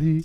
Read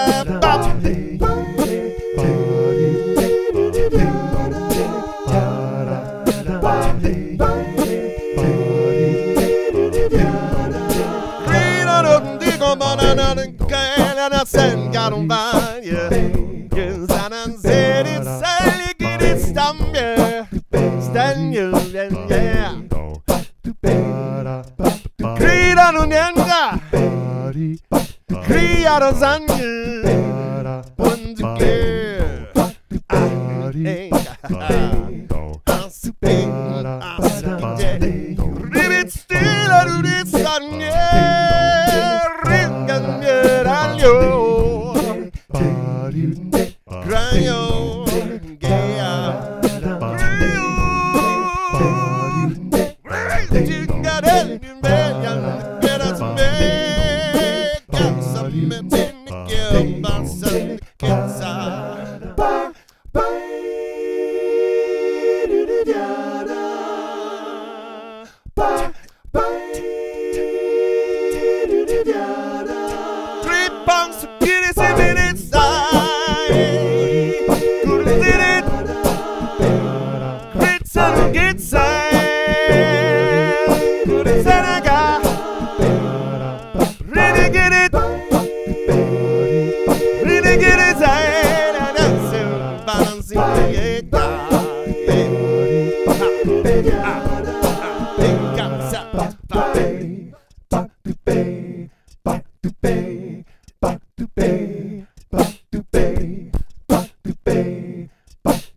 non va yeah Gülsenen seni seni gidi stamje Stanje yeah Grida non yenga Grida non zanje Und ge Ribbit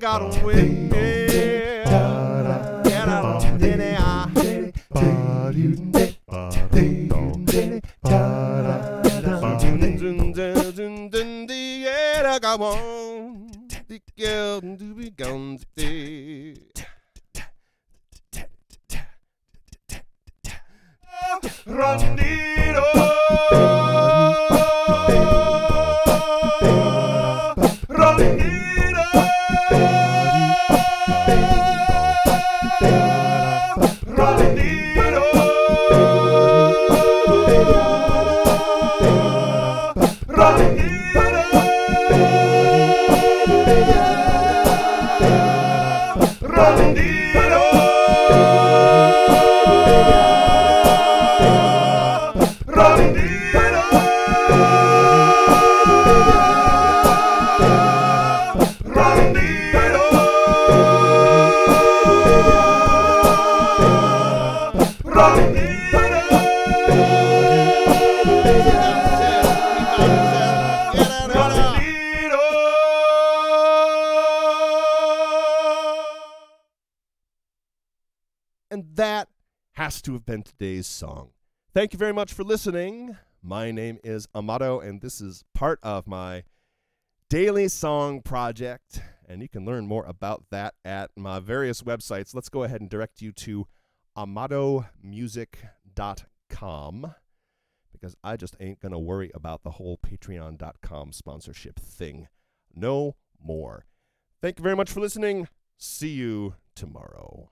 got there. Yeah, I one. The. Rondito. Has to have been today's song. Thank you very much for listening. My name is Amato, and this is part of my daily song project. And you can learn more about that at my various websites. Let's go ahead and direct you to amatomusic.com. because I just ain't going to worry about the whole patreon.com sponsorship thing. No more. Thank you very much for listening. See you tomorrow.